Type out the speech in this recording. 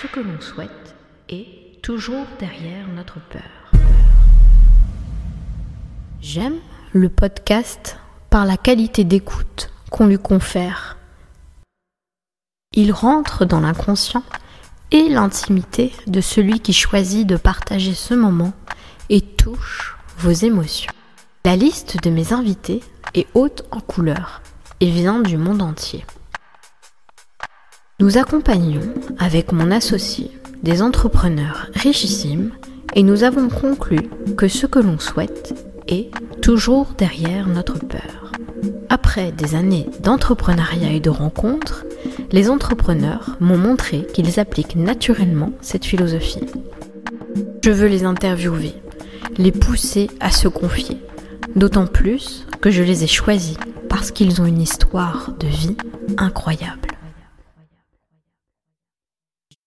Ce que l'on souhaite est toujours derrière notre peur. J'aime le podcast par la qualité d'écoute qu'on lui confère. Il rentre dans l'inconscient et l'intimité de celui qui choisit de partager ce moment et touche vos émotions. La liste de mes invités est haute en couleurs et vient du monde entier. Nous accompagnons avec mon associé des entrepreneurs richissimes et nous avons conclu que ce que l'on souhaite est toujours derrière notre peur. Après des années d'entrepreneuriat et de rencontres, les entrepreneurs m'ont montré qu'ils appliquent naturellement cette philosophie. Je veux les interviewer, les pousser à se confier, d'autant plus que je les ai choisis parce qu'ils ont une histoire de vie incroyable.